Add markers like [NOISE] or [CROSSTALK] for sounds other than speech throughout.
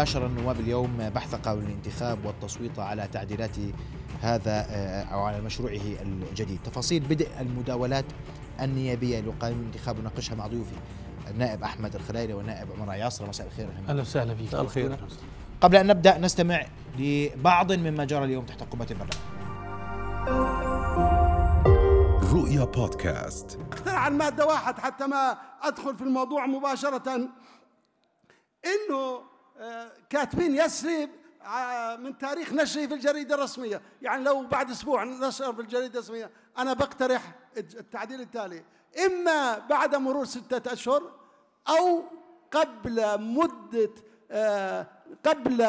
باشر النواب اليوم بحث قانون الانتخاب والتصويت على تعديلات هذا آه، أو على مشروعه الجديد. تفاصيل بدء المداولات النيابية لقانون الانتخاب نناقشها مع ضيوفي. النائب أحمد الخليلي والنائب عمر عياصر مساء الخير. أهلا وسهلا فيك. مساء الخير. قبل أن نبدأ نستمع لبعض مما جرى اليوم تحت قبة البرلمان رؤيا بودكاست. [LAUGHS] اخترع المادة واحد حتى ما أدخل في الموضوع مباشرة. إنه آه، كاتبين يسري آه، من تاريخ نشره في الجريدة الرسمية. يعني لو بعد أسبوع نشر في الجريدة الرسمية أنا بقترح التعديل التالي. إما بعد مرور ستة أشهر أو قبل مدة آه، قبل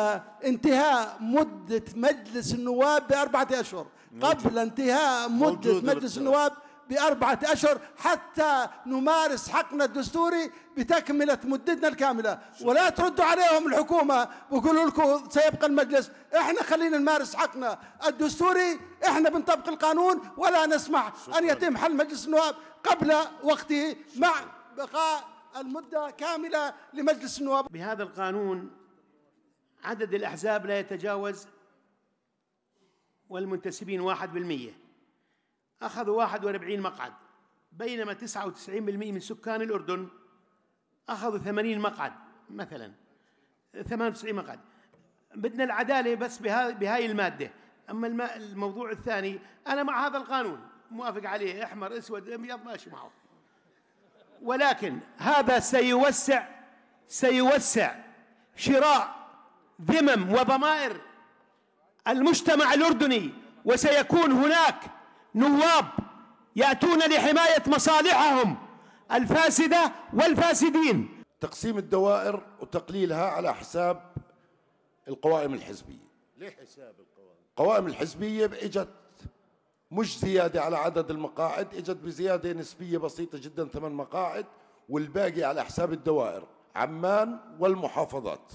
انتهاء مدة مجلس النواب بأربعة أشهر. قبل انتهاء مدة مجلس. النواب بأربعة أشهر حتى نمارس حقنا الدستوري بتكملة مدتنا الكاملة. ولا تردوا عليهم الحكومة. ويقولوا لكم سيبقى المجلس. إحنا خلينا نمارس حقنا الدستوري. إحنا بنطبق القانون. ولا نسمح أن يتم حل مجلس النواب قبل وقته مع بقاء المدة كاملة لمجلس النواب. بهذا القانون عدد الأحزاب لا يتجاوز والمنتسبين واحد بالمية. أخذوا واحد وأربعين مقعد. بينما تسعة وتسعين بالمية من سكان الأردن أخذوا ثمانين مقعد مثلا. ثمانية وتسعين مقعد. بدنا العدالة بس بها- بهاي المادة. أما الم- الموضوع الثاني أنا مع هذا القانون. موافق عليه أحمر أسود أبيض ماشي معه. ولكن هذا سيوسع سيوسع شراء ذمم وضمائر المجتمع الأردني وسيكون هناك نواب يأتون لحماية مصالحهم الفاسدة والفاسدين. تقسيم الدوائر وتقليلها على حساب القوائم الحزبية. ليه حساب القوائم. القوائم الحزبية إجت مش زيادة على عدد المقاعد إجت بزيادة نسبية بسيطة جدا ثمان مقاعد والباقي على حساب الدوائر عمان والمحافظات.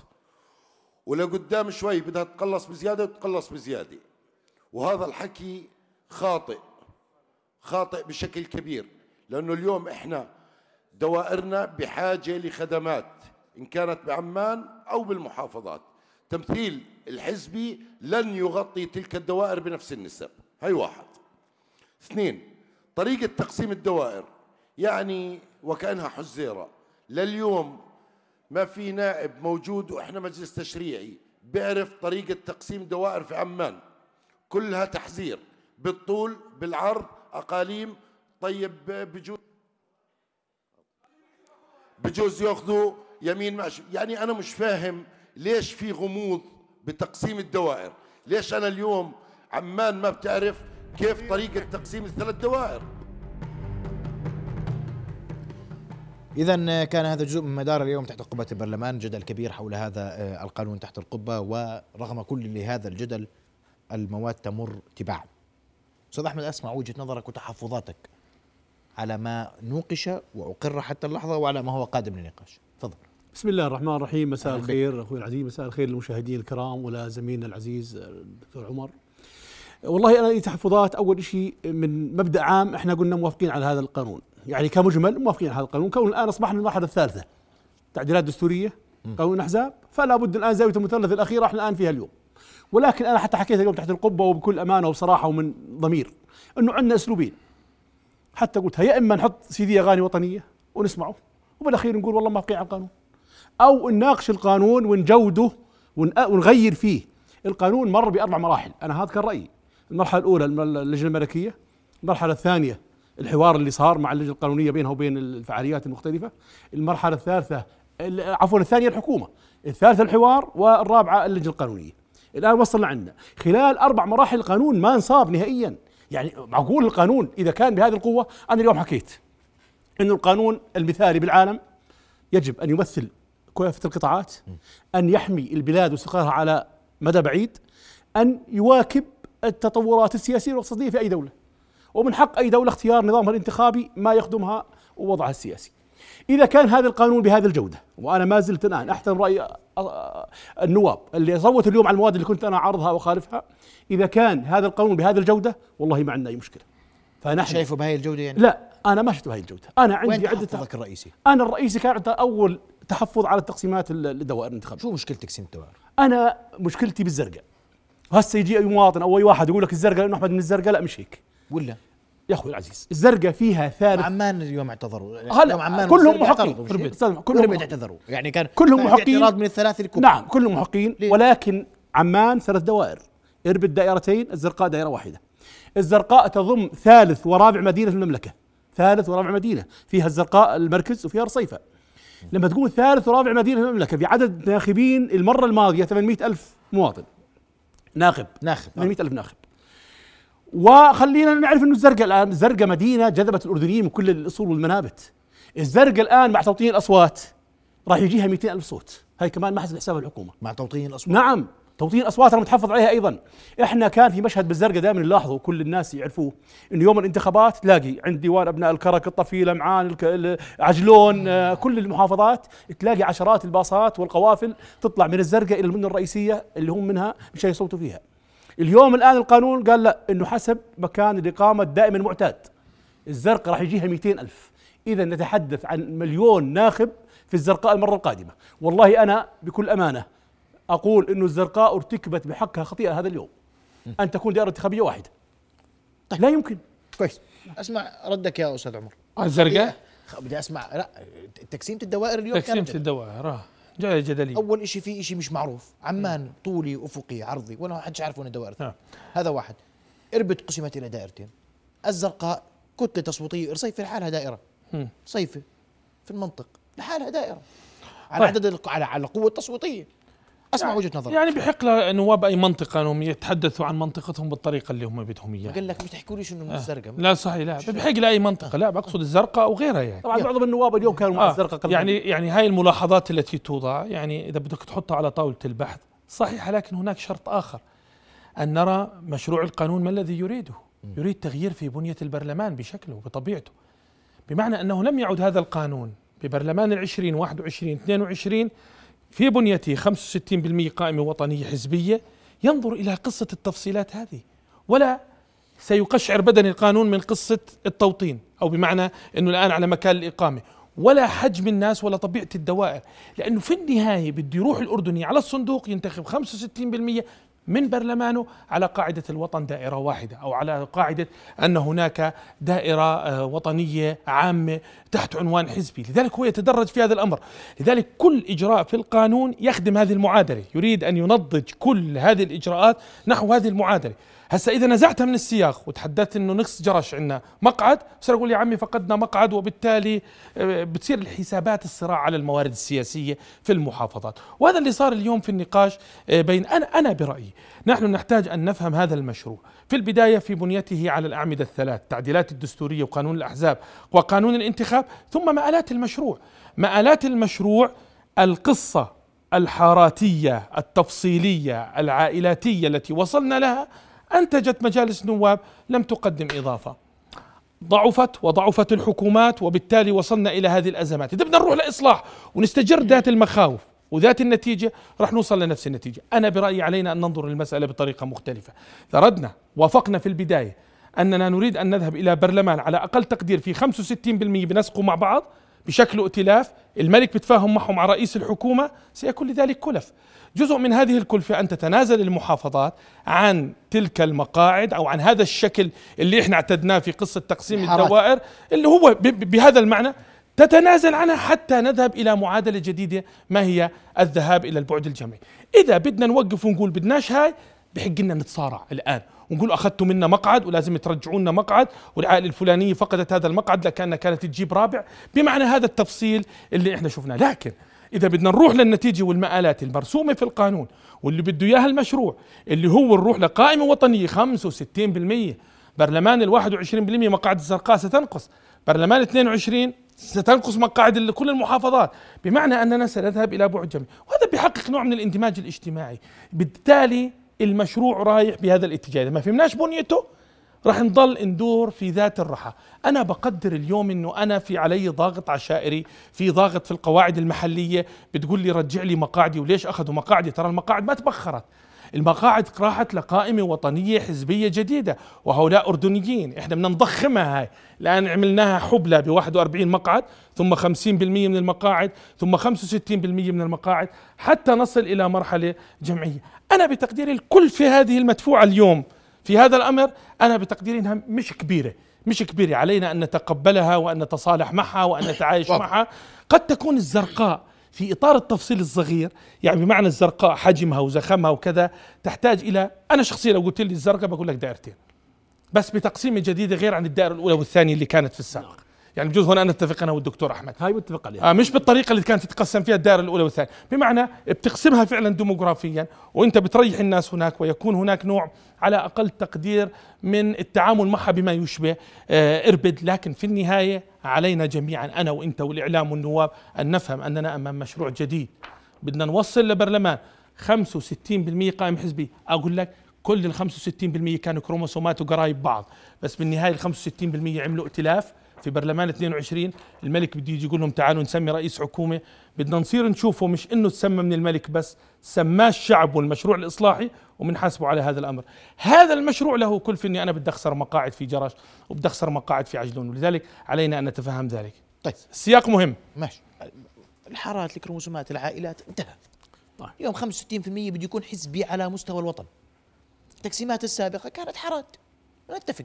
ولقدام شوي بدها تقلص بزيادة وتقلص بزيادة. وهذا الحكي خاطئ. خاطئ بشكل كبير لأنه اليوم إحنا دوائرنا بحاجة لخدمات إن كانت بعمان أو بالمحافظات. تمثيل الحزبي لن يغطي تلك الدوائر بنفس النسب. هي واحد. اثنين طريقة تقسيم الدوائر. يعني وكأنها حزيرة. لليوم ما في نائب موجود وإحنا مجلس تشريعي بيعرف طريقة تقسيم دوائر في عمان. كلها تحذير. بالطول بالعرض أقاليم. طيب بجوز بجوز ياخذوا يمين ماشي. يعني أنا مش فاهم ليش في غموض بتقسيم الدوائر؟ ليش أنا اليوم عمان ما بتعرف كيف طريقة تقسيم الثلاث دوائر؟ إذا كان هذا جزء من مدار اليوم تحت قبة البرلمان جدل كبير حول هذا آه، القانون تحت القبة ورغم كل هذا الجدل المواد تمر تباعا. أستاذ أحمد أسمع وجهة نظرك وتحفظاتك على ما نوقش وأقر حتى اللحظة وعلى ما هو قادم للنقاش. تفضل. بسم الله الرحمن الرحيم. مساء. الخير أخوي العزيز مساء الخير للمشاهدين الكرام ولا زميلنا العزيز الدكتور عمر. والله أنا لي تحفظات. أول شيء من مبدأ عام إحنا قلنا موافقين على هذا القانون. يعني كمجمل موافقين على هذا القانون. كون الآن أصبحنا المرحلة الثالثة تعديلات دستورية قانون أحزاب فلا بد الآن زاوية المثلث الأخيرة إحنا الآن فيها اليوم. ولكن أنا حتى حكيت اليوم تحت القبة وبكل أمانة وبصراحة ومن ضمير أنه عندنا أسلوبين. حتى قلتها يا إما نحط سيدي أغاني وطنية ونسمعه وبالأخير نقول والله موافقين على القانون. أو نناقش القانون ونجوده ون- ونغير فيه. القانون مر بأربع مراحل. أنا هذا كان رأيي. المرحلة الأولى اللجنة الملكية. المرحلة الثانية الحوار اللي صار مع اللجنة القانونية بينها وبين الفعاليات المختلفة. المرحلة الثالثة ال- عفوا الثانية الحكومة. الثالثة الحوار والرابعة اللجنة القانونية. الآن وصلنا عندنا. خلال أربع مراحل القانون ما انصاب نهائيا. يعني معقول القانون إذا كان بهذه القوة؟ أنا اليوم حكيت إنه القانون المثالي بالعالم يجب أن يمثل كافة القطاعات أن يحمي البلاد واستقرارها على مدى بعيد أن يواكب التطورات السياسية والاقتصاديه في أي دولة. ومن حق أي دولة اختيار نظامها الانتخابي ما يخدمها ووضعها السياسي. إذا كان هذا القانون بهذه الجودة وأنا ما زلت الآن أحترم رأي آه، النواب اللي صوتوا اليوم على المواد اللي كنت أنا عارضها واخالفها إذا كان هذا القانون بهذه الجودة والله ما عندنا أي مشكلة. فنحن شايفه بهاي الجودة يعني؟ لا أنا ما شفت بهذه الجودة. أنا وين عندي عدة تحفظك الرئيسي؟ أنا الرئيسي كان عند أول تحفظ على التقسيمات ال- الدوائر الانتخابيه شو مشكله تقسيم الدوائر؟ أنا مشكلتي بالزرقاء. هسه يجي أي مواطن أو أي واحد يقول لك الزرقاء لأنه أحمد من الزرقاء لا مش هيك. ولا؟ يا أخوي العزيز. الزرقاء فيها ثالث عمان اليوم اعتذروا. هلا اليوم عمان كلهم محقين. كلهم. اعتذروا. يعني كان كلهم محقين. اعتراض من الثلاثه الكبرى نعم كلهم محقين؟ ولكن عمان ثلاث دوائر. اربد دائرتين الزرقاء دائرة واحدة. الزرقاء تضم ثالث ورابع مدينة في المملكة. ثالث ورابع مدينة. فيها الزرقاء المركز وفيها رصيفه لما تقول ثالث ورابع مدينة في المملكة في عدد ناخبين المرة الماضية 800 ألف مواطن. ناخب. ناخب 800 ألف ناخب. وخلينا نعرف إنه الزرقاء الآن الزرقاء مدينة جذبت الأردنيين من كل الأصول والمنابت. الزرقاء الآن مع توطين الأصوات راح يجيها 200 ألف صوت. هاي كمان ما حسب حساب الحكومة. مع توطين الأصوات. نعم توطين الأصوات أنا متحفظ عليها أيضا. إحنا كان في مشهد بالزرقاء دائما نلاحظه كل الناس يعرفوه إنه يوم الانتخابات تلاقي عند ديوان أبناء الكرك الطفيلة الك- ال- عجلون آه، كل المحافظات تلاقي عشرات الباصات والقوافل تطلع من الزرقاء إلى المدن الرئيسية اللي هم منها مشان يصوتوا فيها. اليوم الآن القانون قال لا إنه حسب مكان الإقامة الدائم المعتاد. الزرقاء راح يجيها 200 ألف. إذا نتحدث عن مليون ناخب في الزرقاء المرة القادمة. والله أنا بكل أمانة أقول أنه الزرقاء ارتكبت بحقها خطيئة هذا اليوم. أن تكون دائرة انتخابية واحدة. طيب. لا يمكن. كويس. أسمع ردك يا أستاذ عمر. الزرقاء؟ بدي أسمع. لا تقسيمة الدوائر اليوم. تقسيمة كانت الدوائر آه. جاي جدلية أول شيء في شيء مش معروف. عمان طولي افقي عرضي ولا حدش عارف وين الدوائر نعم. هذا واحد. اربد قسمت إلى دائرتين. الزرقاء كتلة تصويتية رصيفه لحالها دائرة. مم. صيفه في المنطق لحالها دائرة. على طيب. عدد على على قوه تصويتيه أسمع وجهة نظر يعني بحق لنواب أي منطقة أنهم يتحدثوا عن منطقتهم بالطريقة اللي هم بدهم إياها. قال لك مش تحكوا لي شنو من آه. الزرقاء لا صحيح لا. بحق لأي منطقة لا بقصد الزرقاء أو غيرها يعني. طبعا معظم النواب اليوم كانوا مع آه. الزرقاء قبل يعني يعني هاي الملاحظات التي توضع يعني إذا بدك تحطها على طاولة البحث صحيح لكن هناك شرط آخر أن نرى مشروع القانون ما الذي يريده. يريد تغيير في بنية البرلمان بشكله وبطبيعته. بمعنى أنه لم يعد هذا القانون ببرلمان العشرين 21 22 في بنيته 65% قائمة وطنية حزبية ينظر إلى قصة التفصيلات هذه. ولا سيقشعر بدن القانون من قصة التوطين أو بمعنى أنه الآن على مكان الإقامة. ولا حجم الناس ولا طبيعة الدوائر. لأنه في النهاية بده يروح الأردني على الصندوق ينتخب 65% من برلمانه على قاعدة الوطن دائرة واحدة أو على قاعدة أن هناك دائرة آه، وطنية عامة تحت عنوان حزبي. لذلك هو يتدرج في هذا الأمر. لذلك كل إجراء في القانون يخدم هذه المعادلة. يريد أن ينضج كل هذه الإجراءات نحو هذه المعادلة. هسا إذا نزعتها من السياق وتحدثت أنه نقص جرش عندنا مقعد بصير أقول يا عمي فقدنا مقعد وبالتالي آه، بتصير الحسابات الصراع على الموارد السياسية في المحافظات. وهذا اللي صار اليوم في النقاش آه، بين أنا أنا برأيي نحن نحتاج أن نفهم هذا المشروع. في البداية في بنيته على الأعمدة الثلاث تعديلات الدستورية وقانون الأحزاب وقانون الانتخاب ثم مآلات المشروع. مآلات المشروع القصة الحاراتية التفصيلية العائلاتية التي وصلنا لها أنتجت مجالس نواب لم تقدم إضافة. ضعفت وضعفت الحكومات وبالتالي وصلنا إلى هذه الأزمات. إذا بدنا نروح لإصلاح ونستجر ذات المخاوف وذات النتيجة راح نوصل لنفس النتيجة. أنا برأيي علينا أن ننظر للمسألة بطريقة مختلفة. ردنا وافقنا في البداية أننا نريد أن نذهب إلى برلمان على أقل تقدير في 65% بنسقوا مع بعض بشكل ائتلاف. الملك بتفاهم معهم مع رئيس الحكومة سيكون لذلك كلف. جزء من هذه الكلفة أن تتنازل المحافظات عن تلك المقاعد أو عن هذا الشكل اللي إحنا اعتدناه في قصة تقسيم الحارات. الدوائر اللي هو بهذا المعنى تتنازل عنها حتى نذهب إلى معادلة جديدة ما هي الذهاب إلى البعد الجمعي إذا بدنا نوقف ونقول بدناش هاي بحق لنا نتصارع الآن ونقول أخذتوا منا مقعد ولازم ترجعوا لنا مقعد والعائلة الفلانية فقدت هذا المقعد لكأنها كانت تجيب رابع بمعنى هذا التفصيل اللي إحنا شفناه لكن إذا بدنا نروح للنتيجة والمآلات المرسومة في القانون واللي بده إياها المشروع اللي هو نروح لقائمة وطنية 65% برلمان ال 21% مقاعد الزرقاء ستنقص. برلمان 22 ستنقص مقاعد كل المحافظات. بمعنى أننا سنذهب إلى بعد جمعي وهذا بيحقق نوع من الاندماج الاجتماعي. بالتالي المشروع رايح بهذا الاتجاه. إذا ما فهمناش بنيته راح نضل ندور في ذات الرحى أنا بقدر اليوم أنه أنا في علي ضاغط عشائري في ضاغط في القواعد المحلية بتقول لي رجع لي مقاعدي وليش أخذوا مقاعدي؟ ترى المقاعد ما تبخرت. المقاعد راحت لقائمة وطنية حزبية جديدة وهؤلاء أردنيين. إحنا بدنا نضخمها هاي. الآن عملناها حبلى ب 41 مقعد ثم 50% من المقاعد ثم 65% من المقاعد حتى نصل إلى مرحلة جمعية. أنا بتقديري الكلفة هذه المدفوعة اليوم في هذا الأمر أنا بتقديري أنها مش كبيرة مش كبيرة علينا أن نتقبلها وأن نتصالح معها وأن نتعايش معها. قد تكون الزرقاء في إطار التفصيل الصغير يعني بمعنى الزرقاء حجمها وزخمها وكذا تحتاج إلى أنا شخصيا لو قلت لي الزرقاء بقول لك دائرتين بس بتقسيمة جديدة غير عن الدائرة الأولى والثانية اللي كانت في السابق. يعني بجوز هنا نتفق أنا والدكتور أحمد. هاي متفق عليها. آه مش بالطريقة اللي كانت تتقسم فيها الدائرة الأولى والثانية. بمعنى بتقسمها فعلا ديموغرافيا وأنت بتريح الناس هناك ويكون هناك نوع على أقل تقدير من التعامل معها بما يشبه آه إربد. لكن في النهاية علينا جميعا أنا وأنت والإعلام والنواب أن نفهم أننا أمام مشروع جديد. بدنا نوصل لبرلمان. 65% قائم حزبي. أقول لك كل ال 65% كانوا كروموسومات وقرايب بعض. بس بالنهاية ال 65% عملوا ائتلاف. في برلمان 22 الملك بده يجي يقول لهم تعالوا نسمي رئيس حكومة. بدنا نصير نشوفه مش إنه تسمى من الملك بس سماه الشعب والمشروع الإصلاحي وبنحاسبه على هذا الأمر. هذا المشروع له كلفه إني أنا بدي أخسر مقاعد في جرش وبدي أخسر مقاعد في عجلون. ولذلك علينا أن نتفهم ذلك. طيب. السياق مهم. ماشي. الحارات الكروموسومات العائلات انتهى. طيب. اليوم 65% بده يكون حزبي على مستوى الوطن. التقسيمات السابقة كانت حارات. نتفق.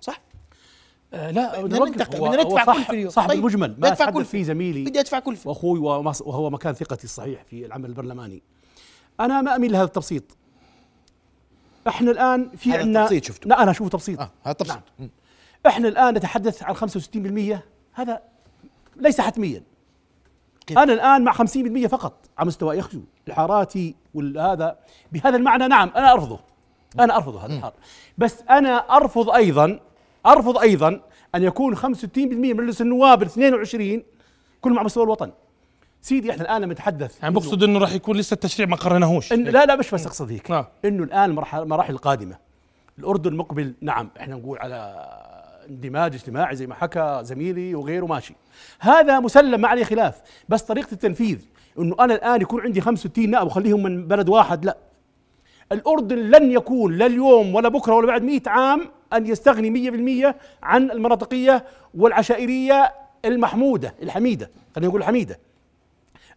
صح؟ آه لا بدنا هو- بدنا ندفع كلفة اليوم. صح طيب، بالمجمل بدي ما تحدث كلفة. فيه زميلي. بدي أدفع كلفه وأخوي ومص- وهو مكان ثقتي الصحيح في العمل البرلماني. أنا ما أميل لهذا التبسيط. إحنا الآن في عندنا التبسيط شفته. لا أنا اشوفه تبسيط. آه هذا تبسيط نعم. إحنا الآن نتحدث عن 65% هذا ليس حتميا. كيف؟ أنا الآن مع 50% فقط على مستوى يخشو الحاراتي وهذا بهذا المعنى نعم أنا أرفضه. أنا ارفض هذا الحار بس أنا أرفض أيضا أرفض أيضا أن يكون 65% من مجلس النواب ال 22 كلهم على مستوى الوطن. سيدي إحنا الآن لما نتحدث يعني بقصد إنه راح يكون لسه التشريع ما قرناهوش. إن لا لا مش بس أقصد هيك. نعم. إنه الآن المراحل المراحل القادمه الأردن مقبل نعم إحنا نقول على اندماج اجتماعي زي ما حكى زميلي وغيره ماشي. هذا مسلم ما عليه خلاف. بس طريقة التنفيذ إنه أنا الآن يكون عندي 65 نائب وخليهم من بلد واحد لا. الأردن لن يكون لا اليوم ولا بكرة ولا بعد 100 عام أن يستغني 100% عن المناطقية والعشائرية المحمودة الحميدة خلينا نقول الحميدة.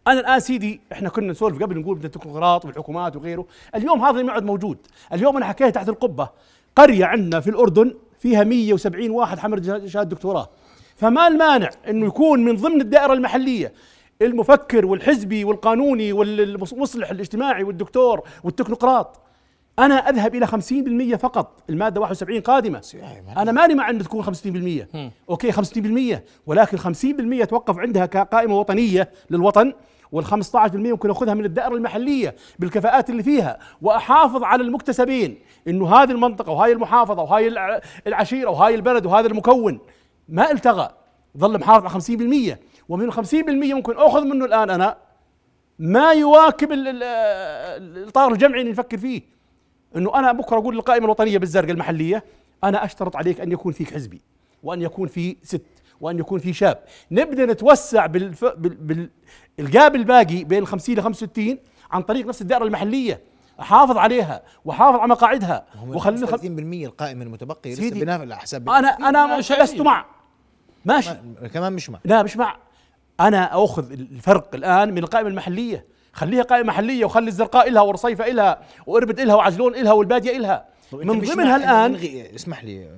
أنا الآن سيدي إحنا كنا نسولف قبل نقول بدنا تكنوقراط والحكومات وغيره. اليوم هذا ما عاد موجود. اليوم أنا حكيت تحت القبة. قرية عندنا في الأردن فيها 170 واحد حمل شهاده دكتوراه. فما المانع إنه يكون من ضمن الدائرة المحلية المفكر والحزبي والقانوني والمصلح الاجتماعي والدكتور والتكنوقراط. أنا أذهب إلى 50% فقط المادة 71 قادمة. أنا ماني مع ان تكون 50% أوكي 50% ولكن 50% توقف عندها كقائمة وطنية للوطن وال 15% ممكن أخذها من الدائرة المحلية بالكفاءات اللي فيها وأحافظ على المكتسبين. إنه هذه المنطقة وهاي المحافظة وهاي الع- العشيرة وهاي البلد وهذا المكون ما التغى ظل محافظ على 50% ومن ال 50% ممكن أخذ منه الآن أنا ما يواكب ال- ال- الإطار الجمعي اللي نفكر فيه. إنه أنا بكرة أقول للقائمة الوطنية بالزرقاء المحلية أنا أشترط عليك أن يكون فيك حزبي وأن يكون في ست وأن يكون في شاب. نبدأ نتوسع بالف... بال... بال... الجاب الباقي بين 50 ل 65 عن طريق نفس الدائرة المحلية. أحافظ عليها وأحافظ على مقاعدها. وخلي وخلي 30% القائمة المتبقية لسه بناء على حساب أنا أنا عشائرية. لست مع. ماشي. ما- كمان مش مع. لا مش مع. أنا أخذ الفرق الآن من القائمة المحلية. خليها قائمة محلية وخلي الزرقاء إلها ورصيفه إلها وإربد إلها وعجلون إلها والبادية إلها. من ضمنها الان نلغي اسمح لي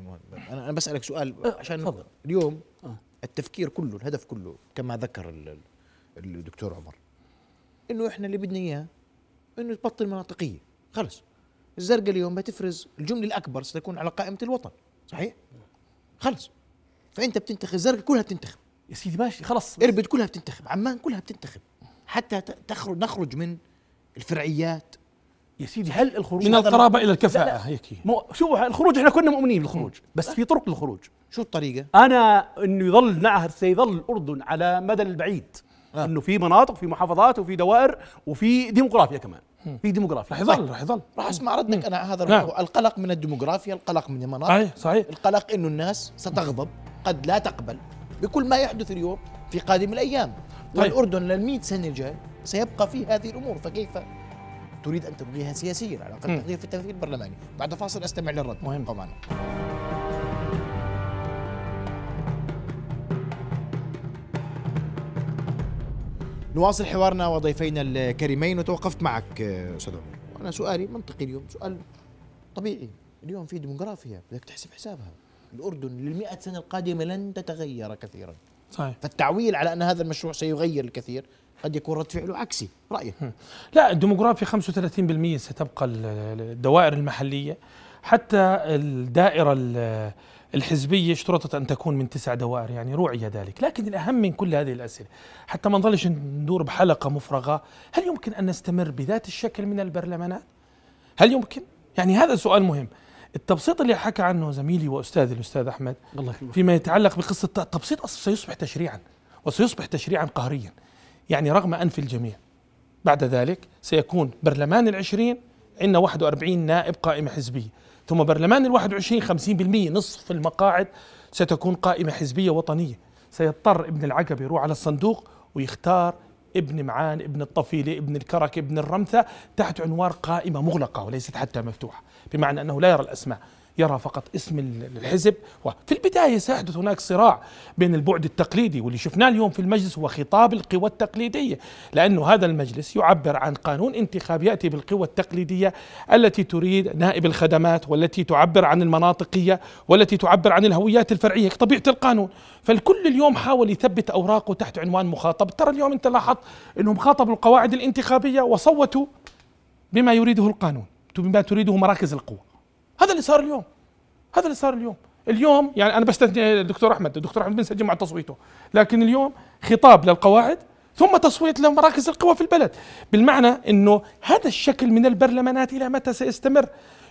أنا أنا بسألك سؤال أه، عشان تفضل. اليوم آه. التفكير كله الهدف كله كما ذكر ال- ال- الدكتور عمر إنه إحنا اللي بدنا إياه إنه تبطل مناطقية. خلص. الزرقاء اليوم بتفرز الجملة الأكبر ستكون على قائمة الوطن صحيح؟ خلص. فأنت بتنتخب الزرقاء كلها بتنتخب. يا سيدي ماشي خلاص إربد كلها بتنتخب عمان كلها بتنتخب. حتى تخرج نخرج من الفرعيات. يا سيدي هل الخروج من القرابة إلى لا، الكفاءة لا. هيك مو شو الخروج إحنا كنا مؤمنين بالخروج بس في طرق للخروج. شو الطريقة؟ أنا إنه يظل نهر سيظل الاردن على مدى البعيد. آه. إنه في مناطق في محافظات وفي دوائر وفي ديموغرافيا كمان. في ديموغرافيا. رح يظل رح يظل. راح أسمع ردك أنا هذا. نعم. القلق من الديموغرافيا القلق من المناطق. صحيح صحيح. القلق إنه الناس ستغضب قد لا تقبل. بكل ما يحدث اليوم في قادم الأيام. طيب. والاردن لل 100 سنة الجاي سيبقى في هذه الأمور فكيف تريد أن تلغيها سياسيا على الأقل مم. تغيير في التمثيل البرلماني؟ بعد فاصل أستمع للرد. مهم. معنا نواصل حوارنا وضيفينا الكريمين وتوقفت معك أستاذ عمر. وأنا سؤالي منطقي اليوم سؤال طبيعي. اليوم في ديموغرافيا بدك تحسب حسابها. الأردن للمئة سنة القادمة لن تتغير كثيرا. صحيح. فالتعويل على أن هذا المشروع سيغير الكثير قد يكون رد فعله عكسي رايك لا الديموغرافيا 35% ستبقى ال- ال- الدوائر المحلية. حتى الدائرة ال- الحزبية اشترطت أن تكون من تسع دوائر يعني روعي ذلك. لكن الأهم من كل هذه الأسئلة حتى ما نظلش ندور بحلقة مفرغة هل يمكن أن نستمر بذات الشكل من البرلمانات؟ هل يمكن؟ يعني هذا سؤال مهم. التبسيط اللي حكى عنه زميلي وأستاذي الأستاذ أحمد الله فيما يتعلق بقصة التبسيط أصلا سيصبح تشريعا وسيصبح تشريعا قهريا يعني رغم أنف الجميع. بعد ذلك سيكون برلمان العشرين عندنا 41 نائب قائمة حزبية ثم برلمان الواحد وعشرين خمسين بالمية نصف المقاعد ستكون قائمة حزبية وطنية. سيضطر ابن العقبة يروح على الصندوق ويختار ابن معان ابن الطفيلة ابن الكرك ابن الرمثة تحت عنوان قائمة مغلقة وليست حتى مفتوحة بمعنى أنه لا يرى الأسماء. يرى فقط اسم ال- الحزب. وفي البداية سيحدث هناك صراع بين البعد التقليدي واللي شفناه اليوم في المجلس هو خطاب القوى التقليدية لأنه هذا المجلس يعبر عن قانون انتخاب يأتي بالقوى التقليدية التي تريد نائب الخدمات والتي تعبر عن المناطقية والتي تعبر عن الهويات الفرعية كطبيعة القانون. فالكل اليوم حاول يثبت أوراقه تحت عنوان مخاطب. ترى اليوم أنت لاحظت أنهم خاطبوا القواعد الانتخابية وصوتوا بما يريده القانون بما تريده مراكز القوى. هذا اللي صار اليوم. هذا اللي صار اليوم. اليوم يعني أنا بستثني الدكتور أحمد الدكتور أحمد بنسجل مع تصويته. لكن اليوم خطاب للقواعد ثم تصويت لمراكز القوى في البلد بالمعنى إنه هذا الشكل من البرلمانات إلى متى سيستمر؟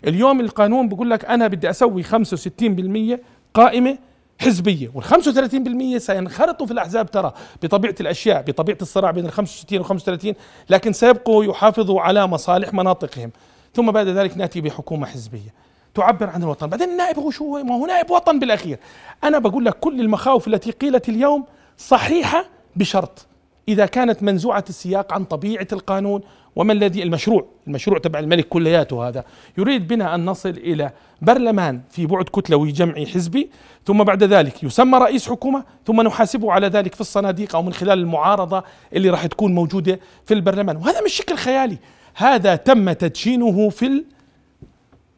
اليوم القانون بيقول لك أنا بدي أسوي 65% قائمة حزبية وال 35% سينخرطوا في الأحزاب ترى بطبيعة الأشياء بطبيعة الصراع بين ال 65 وال 35 لكن سيبقوا يحافظوا على مصالح مناطقهم. ثم بعد ذلك نأتي بحكومة حزبية. تعبر عن الوطن. بعدين النائب هو شو؟ ما هو نائب وطن بالأخير. أنا بقول لك كل المخاوف التي قيلت اليوم صحيحة بشرط. إذا كانت منزوعة السياق عن طبيعة القانون وما الذي المشروع المشروع تبع الملك كلياته هذا. يريد بنا أن نصل إلى برلمان في بعد كتلوي جمعي حزبي ثم بعد ذلك يسمى رئيس حكومة ثم نحاسبه على ذلك في الصناديق أو من خلال المعارضة اللي راح تكون موجودة في البرلمان. وهذا مش شكل خيالي. هذا تم تدشينه في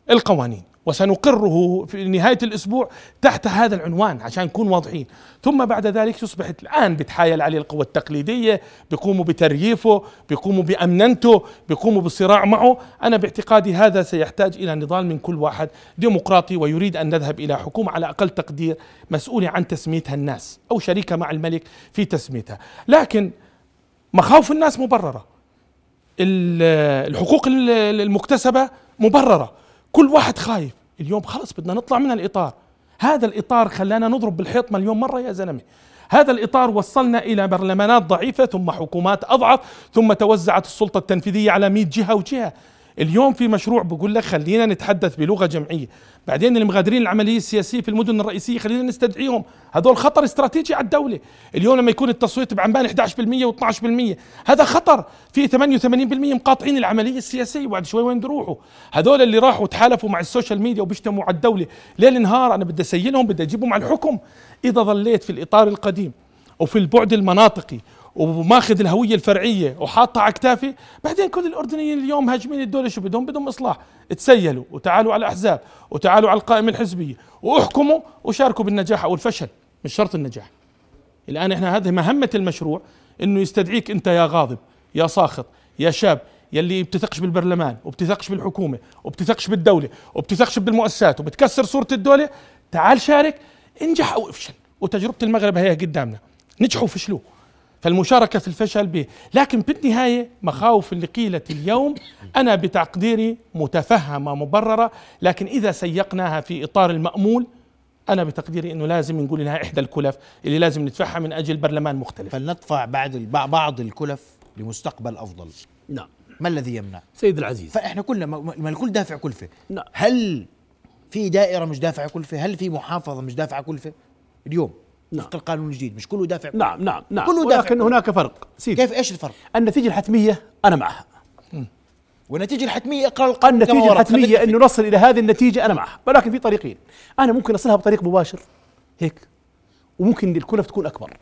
القوانين. وسنقره في نهاية الأسبوع تحت هذا العنوان عشان نكون واضحين. ثم بعد ذلك يصبح الآن بتحايل عليه القوى التقليدية بيقوموا بترييفه بيقوموا بأمننته بيقوموا بالصراع معه. أنا باعتقادي هذا سيحتاج إلى نضال من كل واحد ديمقراطي ويريد أن نذهب إلى حكومة على أقل تقدير مسؤولة عن تسميتها الناس أو شريكة مع الملك في تسميتها. لكن مخاوف الناس مبررة. ال- الحقوق ال- المكتسبة مبررة. كل واحد خايف. اليوم خلص بدنا نطلع من الإطار. هذا الإطار خلانا نضرب بالحيط مليون مرة يا زلمة. هذا الإطار وصلنا إلى برلمانات ضعيفة ثم حكومات أضعف ثم توزعت السلطة التنفيذية على 100 جهة وجهة. اليوم في مشروع بقول لك خلينا نتحدث بلغة جمعية. بعدين اللي مغادرين العملية السياسية في المدن الرئيسية خلينا نستدعيهم. هذول خطر استراتيجي على الدولة. اليوم لما يكون التصويت بعمان 11% و12% هذا خطر. في 88% مقاطعين العملية السياسية. وبعد شوي وين بيروحوا؟ هذول اللي راحوا تحالفوا مع ال social media وبيشتموا على الدولة. ليل نهار أنا بدي أشيلهم بدي أجيبهم على الحكم. إذا ظليت في الإطار القديم وفي البعد المناطقي وماخذ الهوية الفرعية وحاطها على كتافي. بعدين كل الأردنيين اليوم هاجمين الدولة شو بدهم؟ بدهم إصلاح. تسيلوا وتعالوا على الأحزاب وتعالوا على القائمة الحزبية واحكموا وشاركوا بالنجاح أو الفشل مش شرط النجاح. الآن إحنا هذه مهمة المشروع إنه يستدعيك أنت يا غاضب يا ساخط يا شاب يلي بتثقش بالبرلمان وبتثقش بالحكومة وبتثقش بالدولة وبتثقش بالمؤسسات وبتكسر صورة الدولة تعال شارك انجح أو افشل. وتجربة المغرب هي قدامنا. نجحوا وفشلوا. فالمشاركة في الفشل به. لكن بالنهايه مخاوف اللي قيلت اليوم أنا بتقديري متفهمة مبررة لكن إذا سيقناها في إطار المأمول أنا بتقديري إنه لازم نقول إنها إحدى الكلف اللي لازم ندفعها من أجل برلمان مختلف. فلندفع بعد بعض الكلف لمستقبل أفضل. نعم. ما الذي يمنع؟ سيد العزيز. فإحنا كلنا ما ما الكل دافع كلفة. نعم. هل في دائرة مش دافعه كلفة؟ هل في محافظة مش دافعه كلفة؟ اليوم. نعم. وفق القانون الجديد مش كله دافع. نعم نعم نعم. كله دافع ولكن هناك فرق. سيدي. كيف؟ إيش الفرق؟ النتيجة الحتمية أنا معها. والنتيجه الحتمية اقرار القانون النتيجه. الحتمية انه نصل إلى هذه النتيجة أنا معها. ولكن في طريقين. أنا ممكن أصلها بطريق مباشر. هيك. وممكن الكلف تكون أكبر.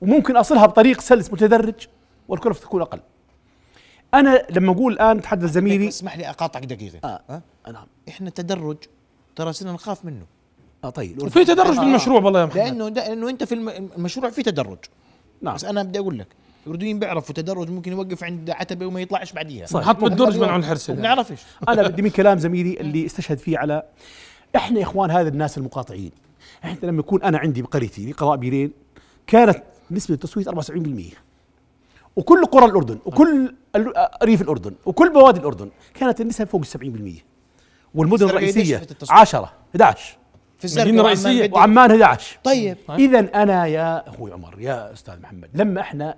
وممكن أصلها بطريق سلس متدرج والكلف تكون أقل. أنا لما أقول الآن تحدث زميلي. اسمح لي أقاطعك دقيقة. آه. أه؟ نعم. إحنا تدرج ترى صرنا نخاف منه. آه طيب. وفي تدرج بالمشروع والله يا محمد. لأنه لأنه أنت في الم- المشروع في تدرج. نعم. بس أنا بدي أقول لك الاردنيين بيعرفوا تدرج ممكن يوقف عند عتبة وما يطلعش بعديها. صحيح. حط بالدرج منعوا الحرسه ما بنعرفش أنا بدي من كلام زميلي اللي استشهد فيه على إحنا يا إخوان هذا الناس المقاطعين. إحنا لما يكون أنا عندي بقريتي بقضاء بيرين كانت نسبة التصويت 74% وكل قرى الأردن وكل ريف الأردن وكل بوادي الأردن كانت النسب فوق ال 70% والمدن الرئيسية نسبة التصويت؟ 10 11 في الزرقاء رئيسية بدي- وعمان 11 طيب. اذا أنا يا أخوي عمر يا أستاذ محمد لما إحنا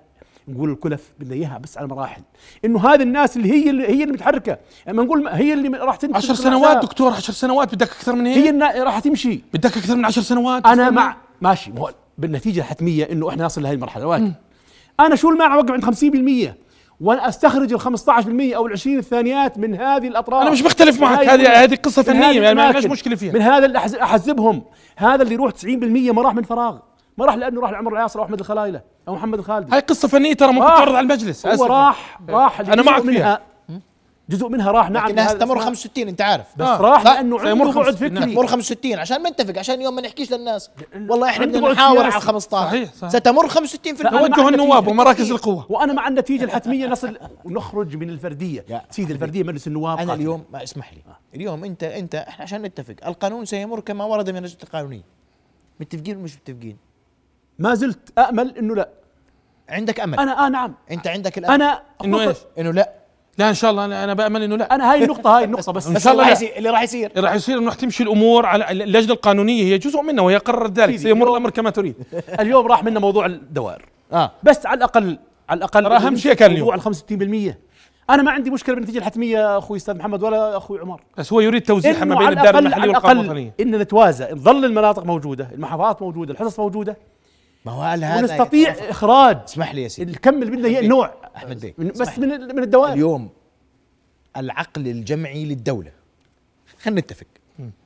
نقول الكلف بدنا إياها بس على مراحل إنه هذه الناس اللي هي اللي هي اللي متحركة. لما نقول ما- هي اللي راح تنتج 10 في سنوات. دكتور 10 سنوات بدك أكثر من هي هيك النا- راح تمشي. بدك أكثر من 10 سنوات؟ أنا؟ مع ماشي ما هو بالنتيجة الحتمية إنه إحنا نصل لهذه المرحلة. ولكن أنا شو المانع أوقف عند 50% وأنا أستخرج ال 15% أو ال 20 الثانيات من هذه الأطراف. أنا مش بختلف معك. هذه هذه قصة فنية. يعني ما عندناش. مشكلة فيها. من هذا أحزبهم. هذا اللي يروح 90% ما راح من فراغ. ما راح لأنه راح لعمر العاصر أو أحمد الخلايله أو محمد الخالدي. هاي قصة فنية ترى ممكن راح. تعرض على المجلس. هو. راح راح جزء معك فيها. جزء منها راح نعم لكنها ستمر الإسلام. 65 انت عارف بس آه. راح لا، لأنه عنده بعد 65. فكري تمر 65 عشان ما نتفق عشان يوم ما نحكيش للناس والله إحنا بدنا سياسي. على 15 صحيح، صحيح. ستمر 65 في توجه النواب. ومراكز القوة وأنا مع النتيجة الحتمية نصل ونخرج من الفردية يا سيدي الفردية مجلس النواب أنا. اليوم ما اسمح لي اليوم انت أنت إحنا عشان نتفق القانون سيمر كما ورد من اللجنه القانونية متفقين ومش متفقين ما زلت امل إنه لا عندك أمل أنا آه نعم أنت عندك الأمل أنا إنه إيش؟ إنه لا لا إن شاء الله أنا أنا بأمل إنه لا. أنا هاي النقطة هاي النقطة بس. [LAUGHS] بس شاء الله اللي. راح يصير اللي راح يصير. راح يصير إنه تمشي الأمور على اللجنة القانونية هي جزء منها وهي قررت ذلك. سيمر اليوم- الامر كما تريد. اليوم راح منا موضوع الدوائر. آه. بس على الاقل على الأقل أهم شيء كان موضوع ال 65% أنا ما عندي مشكلة بالنتيجه الحتمية أخوي أستاذ محمد ولا أخوي عمر. بس هو يريد توزيعها ما بين الدار المحلية الأقل الوطنية. ان نتوازى. نظل المناطق موجودة المحافظات موجودة الحصص موجودة. ما هو هل هذا ونستطيع يتوافق؟ إخراج. اسمح لي يا سيدي. الكم اللي بدنا إياه النوع أحمد بيه. بس. من من الدوائر. اليوم العقل الجمعي للدولة. خلينا نتفق.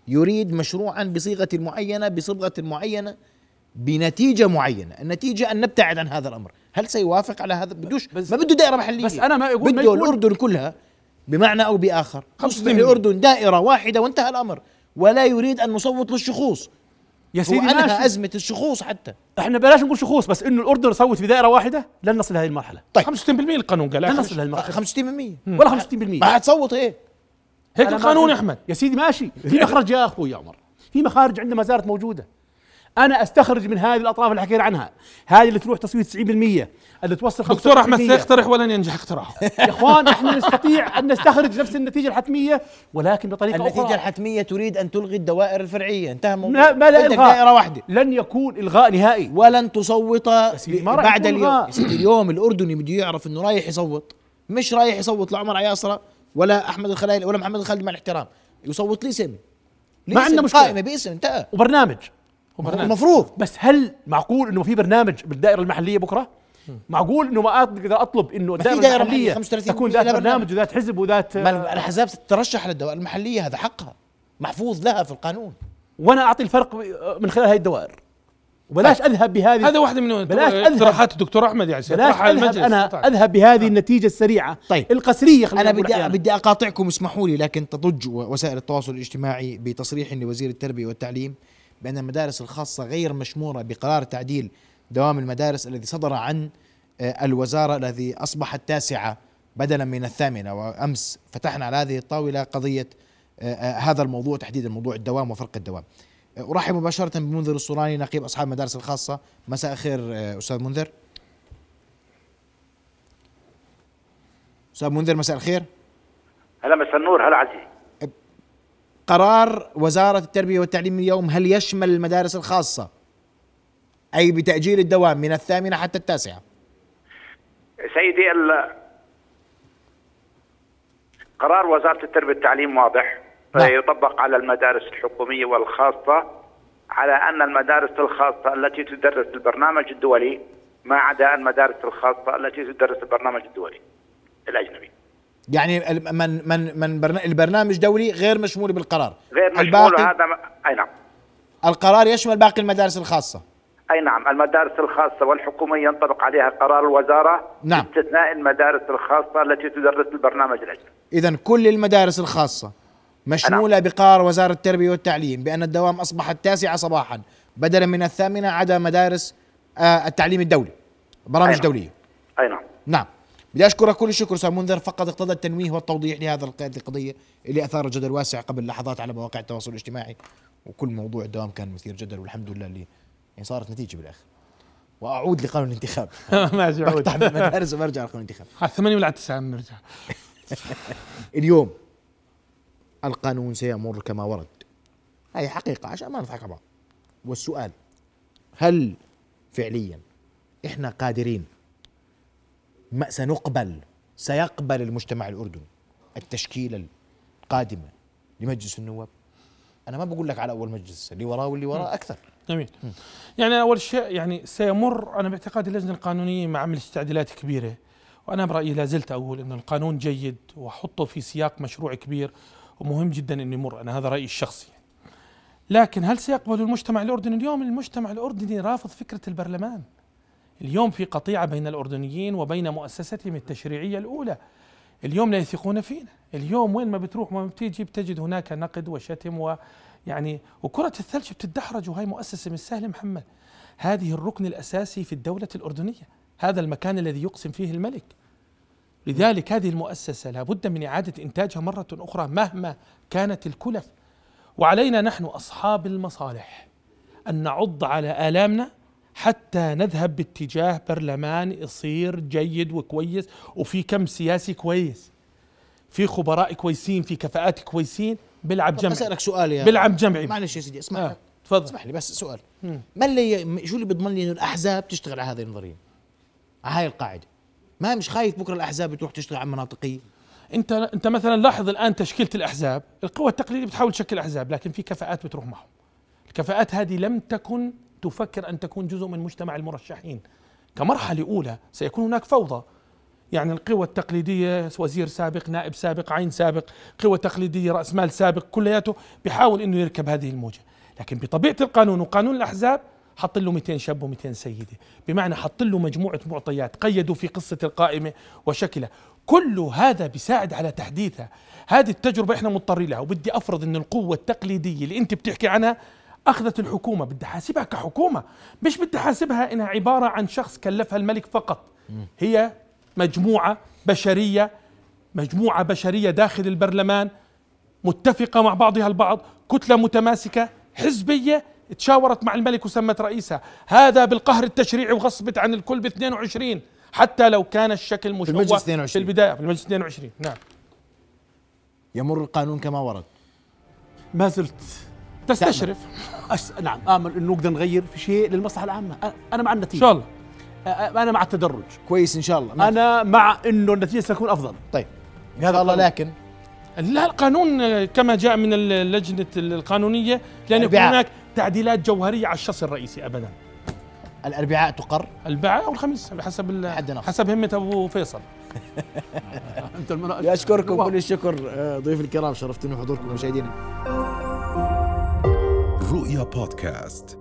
يريد مشروعا بصيغة معينة بصبغة معينة بنتيجة معينة. النتيجة أن نبتعد عن هذا الأمر. هل سيوافق على هذا؟ بدوش. بس- ما بده دائرة محلية. بس أنا ما ما بده الأردن كلها بمعنى بآخر. خمسة تصبح وستين الأردن دائرة واحدة وانتهى الأمر. ولا يريد أن نصوت للشخوص. يا سيدي ماشي. أزمة الشخوص حتى. إحنا بلاش نقول شخوص بس إنه الاردن يصوت في دائرة واحدة لن نصل لهذه المرحلة. طيب. 65% القانون قال. لن نصل. لهذه المرحلة. 65% ولا 65% ما حتصوت هيك. هيك ما القانون يا أحمد. يا سيدي ماشي. في [LAUGHS] مخرج يا أخوي يا عمر. في مخارج عندما زالت موجودة. أنا أستخرج من هذه الأطراف اللي حكينا عنها. هذه اللي تروح تصويت 90% اللي توصل 65% دكتور أحمد سيقترح ولن ينجح اقتراحه؟ يا إخوان إحنا نستطيع أن نستخرج نفس النتيجة الحتمية ولكن بطريقة النتيجة أخرى الحتمية تريد أن تلغي الدوائر الفرعية. انتهى الموضوع ما, ما لا بدك إلغاء. دائرة واحدة. لن يكون إلغاء نهائي. ولن تصوت بعد اليوم. غاء. يا سيدي اليوم الأردني بده يعرف إنه رايح يصوت. مش رايح يصوت لعمر عياصرة ولا أحمد الخلايلي ولا محمد الخالدي مع الاحترام. يصوت لاسم ما عندنا مشكلة. قائمة باسم انتهى. وبرنامج. المفروض بس هل معقول إنه في برنامج بالدائرة المحلية بكرة؟ معقول إنه ما أقدر أطلب إنه الدائرة دائرة المحلية محلية 35 تكون ذات برنامج. برنامج وذات حزب وذات ما الاحزاب تترشح للدوائر المحلية هذا حقها محفوظ لها في القانون وأنا أعطي الفرق من خلال هذه الدوائر وبلاش أذهب بهذه هذا واحدة من بلاش أذهب. اقتراحات الدكتور أحمد يعني بلاش على المجلس أنا طيب. أذهب بهذه النتيجة السريعة طيب. القسريه خلينا أنا بدي أحياناً. بدي أقاطعكم اسمحوا لي لكن تضج وسائل التواصل الاجتماعي بتصريح لوزير التربية والتعليم بأن المدارس الخاصة غير مشمورة بقرار تعديل دوام المدارس الذي صدر عن آه، الوزارة الذي اصبح التاسعه بدلا من الثامنة وأمس فتحنا على هذه الطاولة قضية آه، آه، هذا الموضوع تحديدا موضوع الدوام وفرق الدوام. أرحب مباشرة بمنذر الصوراني نقيب أصحاب المدارس الخاصة مساء الخير أستاذ منذر. أستاذ منذر مساء الخير. هلا مساء النور هلا عزيزي قرار وزارة التربية والتعليم اليوم هل يشمل المدارس الخاصة؟ أي بتأجيل الدوام من الثامنة حتى التاسعة؟ سيدي ال- قرار وزارة التربية والتعليم واضح. نعم. يطبق على المدارس الحكومية والخاصة على أن المدارس الخاصة التي تدرس البرنامج الدولي ما عدا المدارس الخاصة التي تدرس البرنامج الدولي الأجنبي. يعني من من من برنا- البرنامج دولي غير مشمول بالقرار. غير مشمول الباقي هذا أي نعم. القرار يشمل باقي المدارس الخاصة. أي نعم المدارس الخاصة والحكوميه ينطبق عليها قرار الوزارة نعم. باستثناء المدارس الخاصة التي تدرس البرنامج العلمي. اذا كل المدارس الخاصة مشمولة بقرار وزارة التربية والتعليم بأن الدوام أصبح التاسعة صباحا بدلا من الثامنة عدا مدارس آه، التعليم الدولي برامج أي نعم. دولية. أي نعم. نعم. بدي أشكرك كل الشكر أستاذ منذر. فقط اقتضى التنويه والتوضيح لهذا القضية اللي اثارت جدل واسع قبل لحظات على مواقع التواصل الاجتماعي. وكل موضوع الدوام كان مثير جدل والحمد لله اللي يعني صارت نتيجة بالآخر. وأعود لقانون الانتخاب. [LAUGHS] ما زعود بقطع بالمدارس وبرجع لقانون الانتخاب. [LAUGHS] على الثمانية ولا على التسعة نرجع [LAUGHS] اليوم القانون سيمر كما ورد. هذه حقيقة عشان ما نضحك على بعض. والسؤال هل فعليا إحنا قادرين سنقبل سيقبل المجتمع الأردني التشكيلة القادمة لمجلس النواب. أنا ما بقول لك على أول مجلس اللي وراه واللي وراه أكثر. جميل. يعني أول شيء يعني سيمر أنا باعتقادي اللجنة القانونية مع عمليه تعديلات كبيرة وأنا برأيي لا زلت أقول انه القانون جيد واحطه في سياق مشروع كبير ومهم جدا إنه يمر. أنا هذا رأيي الشخصي. لكن هل سيقبل المجتمع الأردني؟ اليوم المجتمع الأردني رافض فكرة البرلمان. اليوم في قطيعة بين الأردنيين وبين مؤسستهم التشريعية الأولى. اليوم لا يثقون فينا. اليوم وين ما بتروح وما بتيجي بتجد هناك نقد وشتم ويعني وكرة الثلج بتدحرج وهي مؤسسة مش سهلة محمد. هذه الركن الأساسي في الدولة الأردنية. هذا المكان الذي يقسم فيه الملك. لذلك هذه المؤسسة لابد من إعادة إنتاجها مرة أخرى مهما كانت الكلف. وعلينا نحن أصحاب المصالح أن نعض على آلامنا حتى نذهب باتجاه برلمان يصير جيد وكويس وفي كم سياسي كويس. في خبراء كويسين في كفاءات كويسين. بيلعب جمعي. أسألك سؤال يا بيلعب جمعي. معلش يا سيدي اسمح آه. تفضل. اسمح لي بس سؤال. مم. ما اللي شو اللي بيضمن لي إنه الأحزاب تشتغل على هذه النظرية؟ على هاي القاعدة. ما مش خايف بكرة الأحزاب تروح تشتغل على مناطقيه أنت أنت مثلا لاحظ الآن تشكيلة الأحزاب القوى التقليدية بتحاول تشكل أحزاب لكن في كفاءات بتروح معهم. الكفاءات هذه لم تكن تفكر أن تكون جزء من مجتمع المرشحين. كمرحلة أولى سيكون هناك فوضى. يعني القوى التقليدية وزير سابق نائب سابق عين سابق قوى تقليدية رأس مال سابق كلياته بيحاول إنه يركب هذه الموجة. لكن بطبيعة القانون وقانون الأحزاب حط له 200 شاب و200 سيدة. بمعنى حط له مجموعة معطيات قيدوا في قصة القائمة وشكلها. كل هذا بيساعد على تحديثها. هذه التجربة إحنا مضطرين لها وبدي أفرض إن القوة التقليدية اللي أنت بتحكي عنها أخذت الحكومة بدي حاسبها كحكومة مش بدي حاسبها إنها عبارة عن شخص كلفها الملك فقط. هي مجموعة بشرية مجموعة بشرية داخل البرلمان متفقة مع بعضها البعض كتلة متماسكة حزبية تشاورت مع الملك وسمت رئيسها. هذا بالقهر التشريعي وغصبت عن الكل ب 22 حتى لو كان الشكل مشوه المجلس في 22. البداية في المجلس 22 نعم. يمر القانون كما ورد. ما زلت تستشرف. أس... نعم. امل إنه نقدر نغير في شيء للمصلحة العامة. أنا مع إن النتيجه شاء الله. أنا مع التدرج. كويس إن شاء الله. ما- أنا مع إنه النتيجة ستكون أفضل. طيب. إن شاء الله لكن لا القانون آه، كما جاء من اللجنة القانونية لن يكون. هناك تعديلات جوهرية على الشخص الرئيسي ابدا. الأربعاء تقر؟ الباعة أو الخميس نفس. حسب همة أبو فيصل. [LAUGHS] أنت اشكركم كل الشكر آه، ضيوف الكرام شرفتوني بحضوركم مشاهدينا. رؤيا بودكاست.